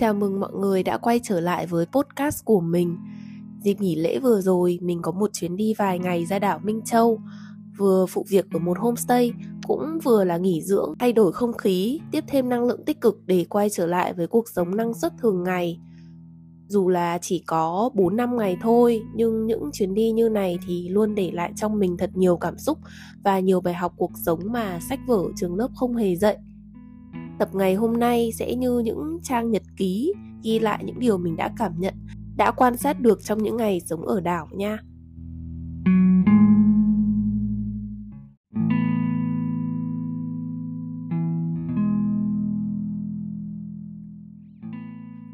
Chào mừng mọi người đã quay trở lại với podcast của mình. Dịp nghỉ lễ vừa rồi, mình có một chuyến đi vài ngày ra đảo Minh Châu, vừa phụ việc ở một homestay, cũng vừa là nghỉ dưỡng, thay đổi không khí, tiếp thêm năng lượng tích cực để quay trở lại với cuộc sống năng suất thường ngày. Dù là chỉ có 4 năm ngày thôi, nhưng những chuyến đi như này thì luôn để lại trong mình thật nhiều cảm xúc và nhiều bài học cuộc sống mà sách vở trường lớp không hề dạy Tập ngày hôm nay sẽ như những trang nhật ký ghi lại những điều mình đã cảm nhận, đã quan sát được trong những ngày sống ở đảo nha.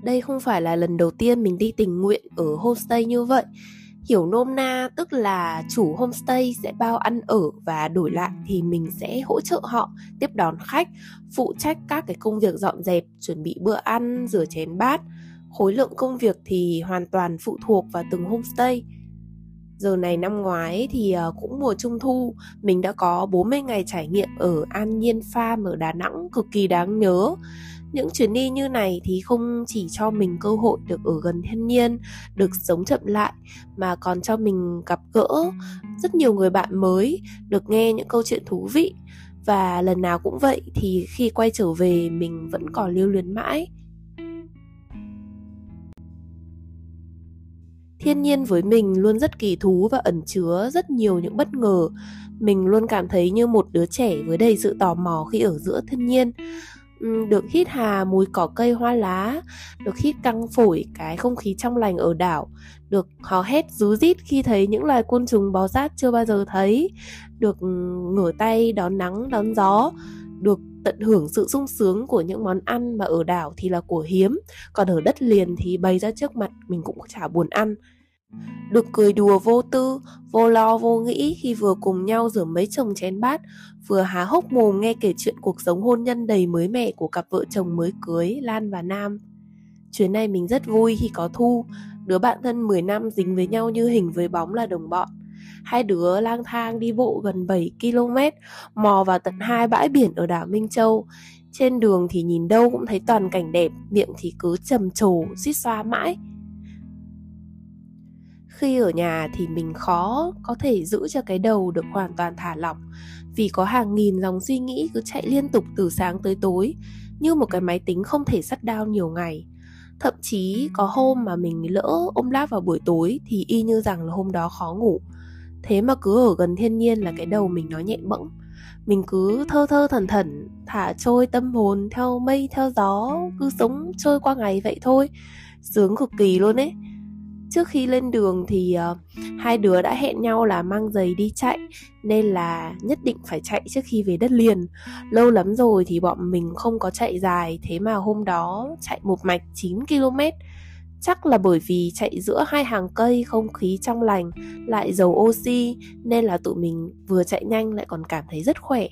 Đây không phải là lần đầu tiên mình đi tình nguyện ở homestay như vậy hiểu nôm na tức là chủ homestay sẽ bao ăn ở và đổi lại thì mình sẽ hỗ trợ họ, tiếp đón khách, phụ trách các cái công việc dọn dẹp, chuẩn bị bữa ăn, rửa chén bát. Khối lượng công việc thì hoàn toàn phụ thuộc vào từng homestay. Giờ này năm ngoái thì ờ, cũng mùa trung thu, mình đã có 40 ngày trải nghiệm ở An Nhiên Farm ở Đà Nẵng, cực kỳ đáng nhớ những chuyến đi như này thì không chỉ cho mình cơ hội được ở gần thiên nhiên, được sống chậm lại, mà còn cho mình gặp gỡ rất nhiều người bạn mới, được nghe những câu chuyện thú vị. Và lần nào cũng vậy thì khi quay trở về, mình vẫn còn lưu luyến mãi. Thiên nhiên với mình luôn rất kỳ thú và ẩn chứa rất nhiều những bất ngờ. Mình luôn cảm thấy như một đứa trẻ với đầy sự tò mò khi ở giữa thiên nhiên. Ừ, được hít hà mùi cỏ cây hoa lá, được hít căng phổi cái không khí trong lành ở đảo, được hò hét rú rít khi thấy những loài côn trùng bò sát chưa bao giờ thấy, được ừ, ngửa tay đón nắng, đón gió, được tận hưởng sự sung sướng của những món ăn mà ở đảo thì là của hiếm, còn ở đất liền thì bày ra trước mặt mình cũng chả buồn ăn được cười đùa vô tư, vô lo vô nghĩ khi vừa cùng nhau rửa mấy chồng chén bát, vừa há hốc mồm nghe kể chuyện cuộc sống hôn nhân đầy mới mẻ của cặp vợ chồng mới cưới Lan và Nam. Chuyến này mình rất vui khi có Thu, đứa bạn thân 10 năm dính với nhau như hình với bóng là đồng bọn. Hai đứa lang thang đi bộ gần 7 km, mò vào tận hai bãi biển ở đảo Minh Châu. Trên đường thì nhìn đâu cũng thấy toàn cảnh đẹp, miệng thì cứ trầm trồ, xít xoa mãi khi ở nhà thì mình khó có thể giữ cho cái đầu được hoàn toàn thả lỏng. Vì có hàng nghìn dòng suy nghĩ cứ chạy liên tục từ sáng tới tối, như một cái máy tính không thể sắt đao nhiều ngày. Thậm chí có hôm mà mình lỡ ôm láp vào buổi tối thì y như rằng là hôm đó khó ngủ. Thế mà cứ ở gần thiên nhiên là cái đầu mình nó nhẹ bẫng. Mình cứ thơ thơ thần thần, thả trôi tâm hồn theo mây, theo gió, cứ sống trôi qua ngày vậy thôi. Sướng cực kỳ luôn ấy trước khi lên đường thì uh, hai đứa đã hẹn nhau là mang giày đi chạy nên là nhất định phải chạy trước khi về đất liền. Lâu lắm rồi thì bọn mình không có chạy dài thế mà hôm đó chạy một mạch 9 km. Chắc là bởi vì chạy giữa hai hàng cây không khí trong lành lại dầu oxy nên là tụi mình vừa chạy nhanh lại còn cảm thấy rất khỏe.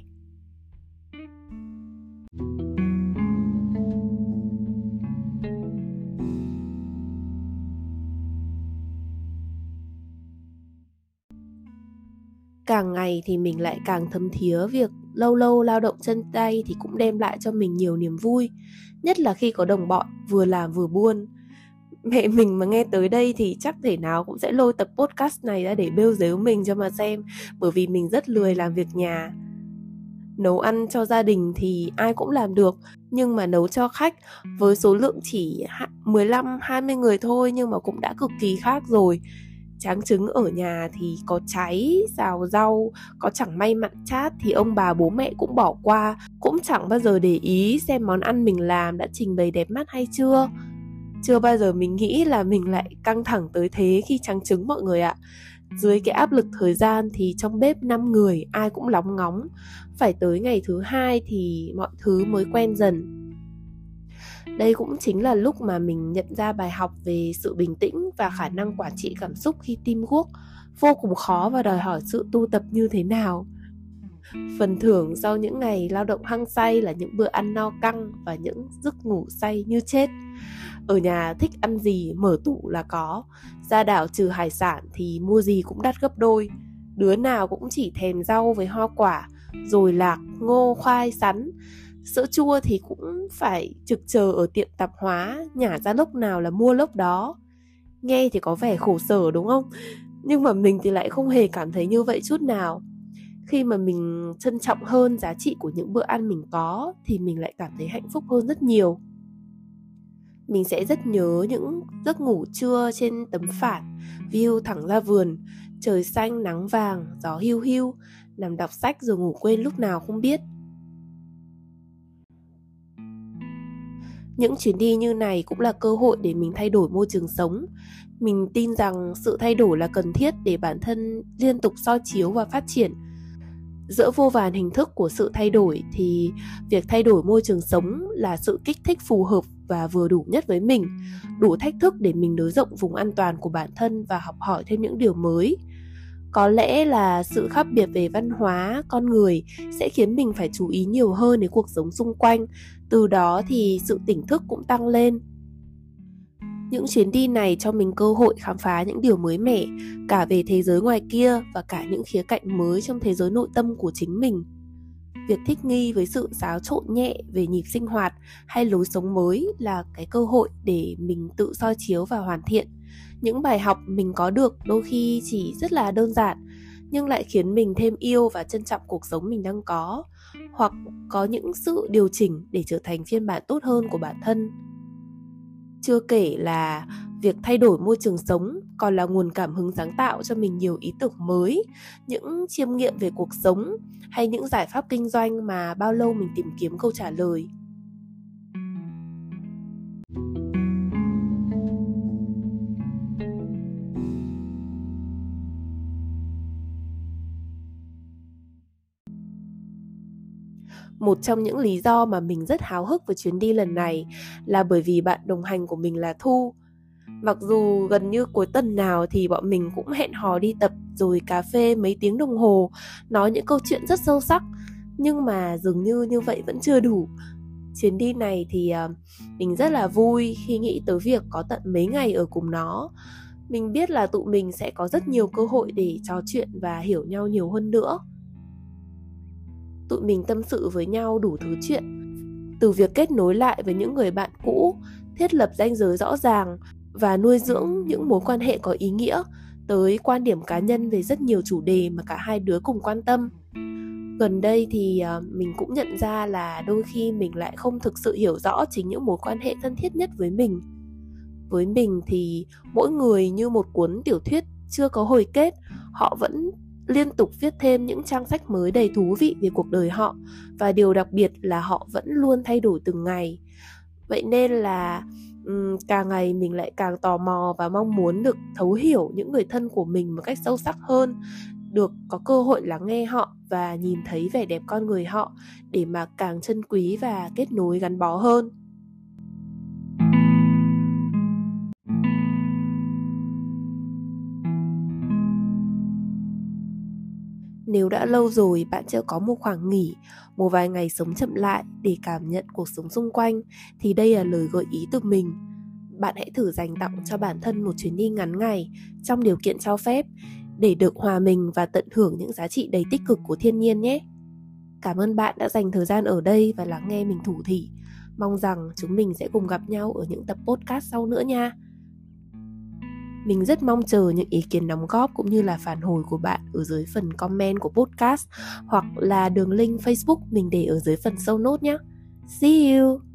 Càng ngày thì mình lại càng thấm thía việc lâu lâu lao động chân tay thì cũng đem lại cho mình nhiều niềm vui, nhất là khi có đồng bọn vừa làm vừa buôn. Mẹ mình mà nghe tới đây thì chắc thể nào cũng sẽ lôi tập podcast này ra để bêu dếu mình cho mà xem, bởi vì mình rất lười làm việc nhà. Nấu ăn cho gia đình thì ai cũng làm được, nhưng mà nấu cho khách với số lượng chỉ 15 20 người thôi nhưng mà cũng đã cực kỳ khác rồi tráng trứng ở nhà thì có cháy xào, rau, có chẳng may mặn chát thì ông bà bố mẹ cũng bỏ qua, cũng chẳng bao giờ để ý xem món ăn mình làm đã trình bày đẹp mắt hay chưa. Chưa bao giờ mình nghĩ là mình lại căng thẳng tới thế khi trắng trứng, mọi người ạ. Dưới cái áp lực thời gian thì trong bếp 5 người ai cũng lóng ngóng. Phải tới ngày thứ hai thì mọi thứ mới quen dần đây cũng chính là lúc mà mình nhận ra bài học về sự bình tĩnh và khả năng quản trị cảm xúc khi teamwork vô cùng khó và đòi hỏi sự tu tập như thế nào. Phần thưởng sau những ngày lao động hăng say là những bữa ăn no căng và những giấc ngủ say như chết. Ở nhà thích ăn gì, mở tủ là có. Ra đảo trừ hải sản thì mua gì cũng đắt gấp đôi. Đứa nào cũng chỉ thèm rau với hoa quả, rồi lạc, ngô, khoai, sắn sữa chua thì cũng phải trực chờ ở tiệm tạp hóa nhả ra lốc nào là mua lốc đó. Nghe thì có vẻ khổ sở, đúng không? Nhưng mà mình thì lại không hề cảm thấy như vậy chút nào. Khi mà mình trân trọng hơn giá trị của những bữa ăn mình có, thì mình lại cảm thấy hạnh phúc hơn rất nhiều. Mình sẽ rất nhớ những giấc ngủ trưa trên tấm phản, view thẳng ra vườn. Trời xanh, nắng vàng, gió hiu hiu. Nằm đọc sách rồi ngủ quên lúc nào không biết. Những chuyến đi như này cũng là cơ hội để mình thay đổi môi trường sống. Mình tin rằng sự thay đổi là cần thiết để bản thân liên tục soi chiếu và phát triển. Giữa vô vàn hình thức của sự thay đổi thì việc thay đổi môi trường sống là sự kích thích phù hợp và vừa đủ nhất với mình, đủ thách thức để mình nới rộng vùng an toàn của bản thân và học hỏi thêm những điều mới có lẽ là sự khác biệt về văn hóa, con người sẽ khiến mình phải chú ý nhiều hơn đến cuộc sống xung quanh. Từ đó thì sự tỉnh thức cũng tăng lên. Những chuyến đi này cho mình cơ hội khám phá những điều mới mẻ, cả về thế giới ngoài kia và cả những khía cạnh mới trong thế giới nội tâm của chính mình. Việc thích nghi với sự xáo trộn nhẹ về nhịp sinh hoạt hay lối sống mới là cái cơ hội để mình tự soi chiếu và hoàn thiện những bài học mình có được đôi khi chỉ rất là đơn giản, nhưng lại khiến mình thêm yêu và trân trọng cuộc sống mình đang có, hoặc có những sự điều chỉnh để trở thành phiên bản tốt hơn của bản thân. Chưa kể là việc thay đổi môi trường sống còn là nguồn cảm hứng sáng tạo cho mình nhiều ý tưởng mới, những chiêm nghiệm về cuộc sống hay những giải pháp kinh doanh mà bao lâu mình tìm kiếm câu trả lời. Một trong những lý do mà mình rất háo hức với chuyến đi lần này là bởi vì bạn đồng hành của mình là Thu. Mặc dù gần như cuối tuần nào thì bọn mình cũng hẹn hò đi tập rồi cà phê mấy tiếng đồng hồ, nói những câu chuyện rất sâu sắc, nhưng mà dường như như vậy vẫn chưa đủ. Chuyến đi này thì ờ, mình rất là vui khi nghĩ tới việc có tận mấy ngày ở cùng nó. Mình biết là tụi mình sẽ có rất nhiều cơ hội để trò chuyện và hiểu nhau nhiều hơn nữa tụi mình tâm sự với nhau đủ thứ chuyện. Từ việc kết nối lại với những người bạn cũ, thiết lập ranh giới rõ ràng và nuôi dưỡng những mối quan hệ có ý nghĩa tới quan điểm cá nhân về rất nhiều chủ đề mà cả hai đứa cùng quan tâm. Gần đây thì ờ, mình cũng nhận ra là đôi khi mình lại không thực sự hiểu rõ chính những mối quan hệ thân thiết nhất với mình. Với mình thì mỗi người như một cuốn tiểu thuyết chưa có hồi kết, họ vẫn liên tục viết thêm những trang sách mới đầy thú vị về cuộc đời họ và điều đặc biệt là họ vẫn luôn thay đổi từng ngày. Vậy nên là um, càng ngày mình lại càng tò mò và mong muốn được thấu hiểu những người thân của mình một cách sâu sắc hơn được có cơ hội lắng nghe họ và nhìn thấy vẻ đẹp con người họ để mà càng trân quý và kết nối gắn bó hơn. Nếu đã lâu rồi bạn chưa có một khoảng nghỉ, một vài ngày sống chậm lại để cảm nhận cuộc sống xung quanh thì đây là lời gợi ý từ mình. Bạn hãy thử dành tặng cho bản thân một chuyến đi ngắn ngày trong điều kiện cho phép để được hòa mình và tận hưởng những giá trị đầy tích cực của thiên nhiên nhé. Cảm ơn bạn đã dành thời gian ở đây và lắng nghe mình thủ thỉ. Mong rằng chúng mình sẽ cùng gặp nhau ở những tập podcast sau nữa nha. Mình rất mong chờ những ý kiến đóng góp cũng như là phản hồi của bạn ở dưới phần comment của podcast hoặc là đường link Facebook mình để ở dưới phần show nốt nhé. See you!